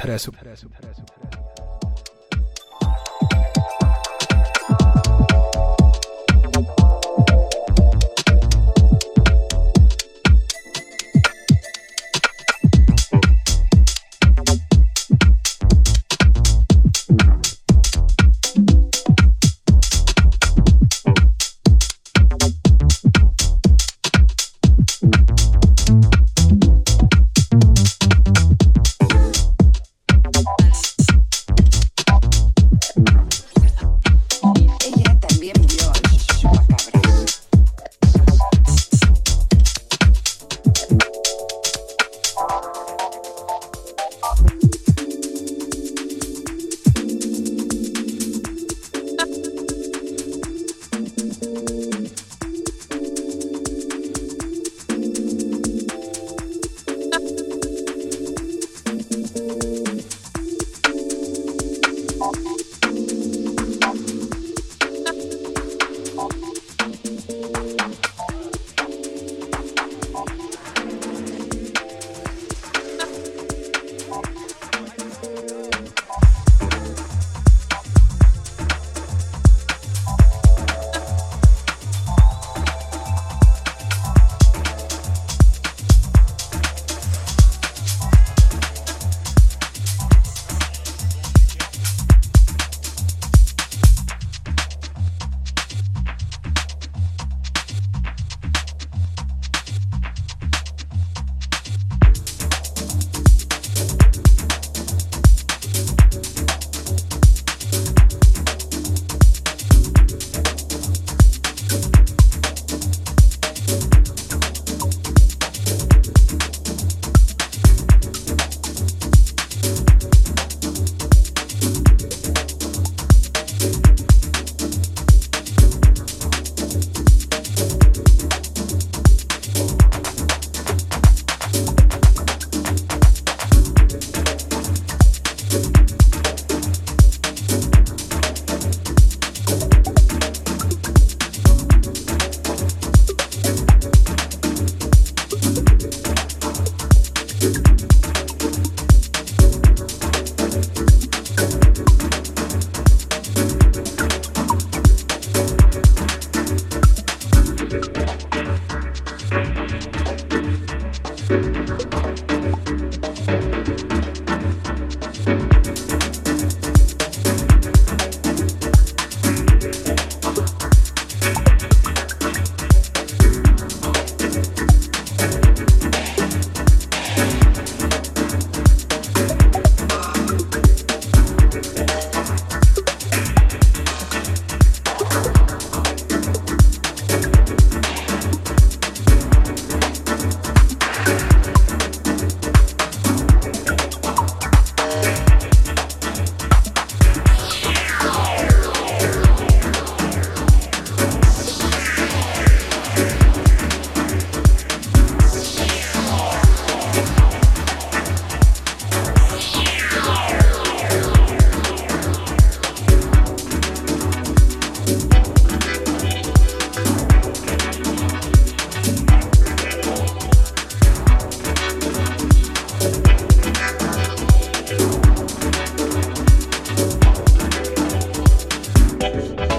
interessa. Bye.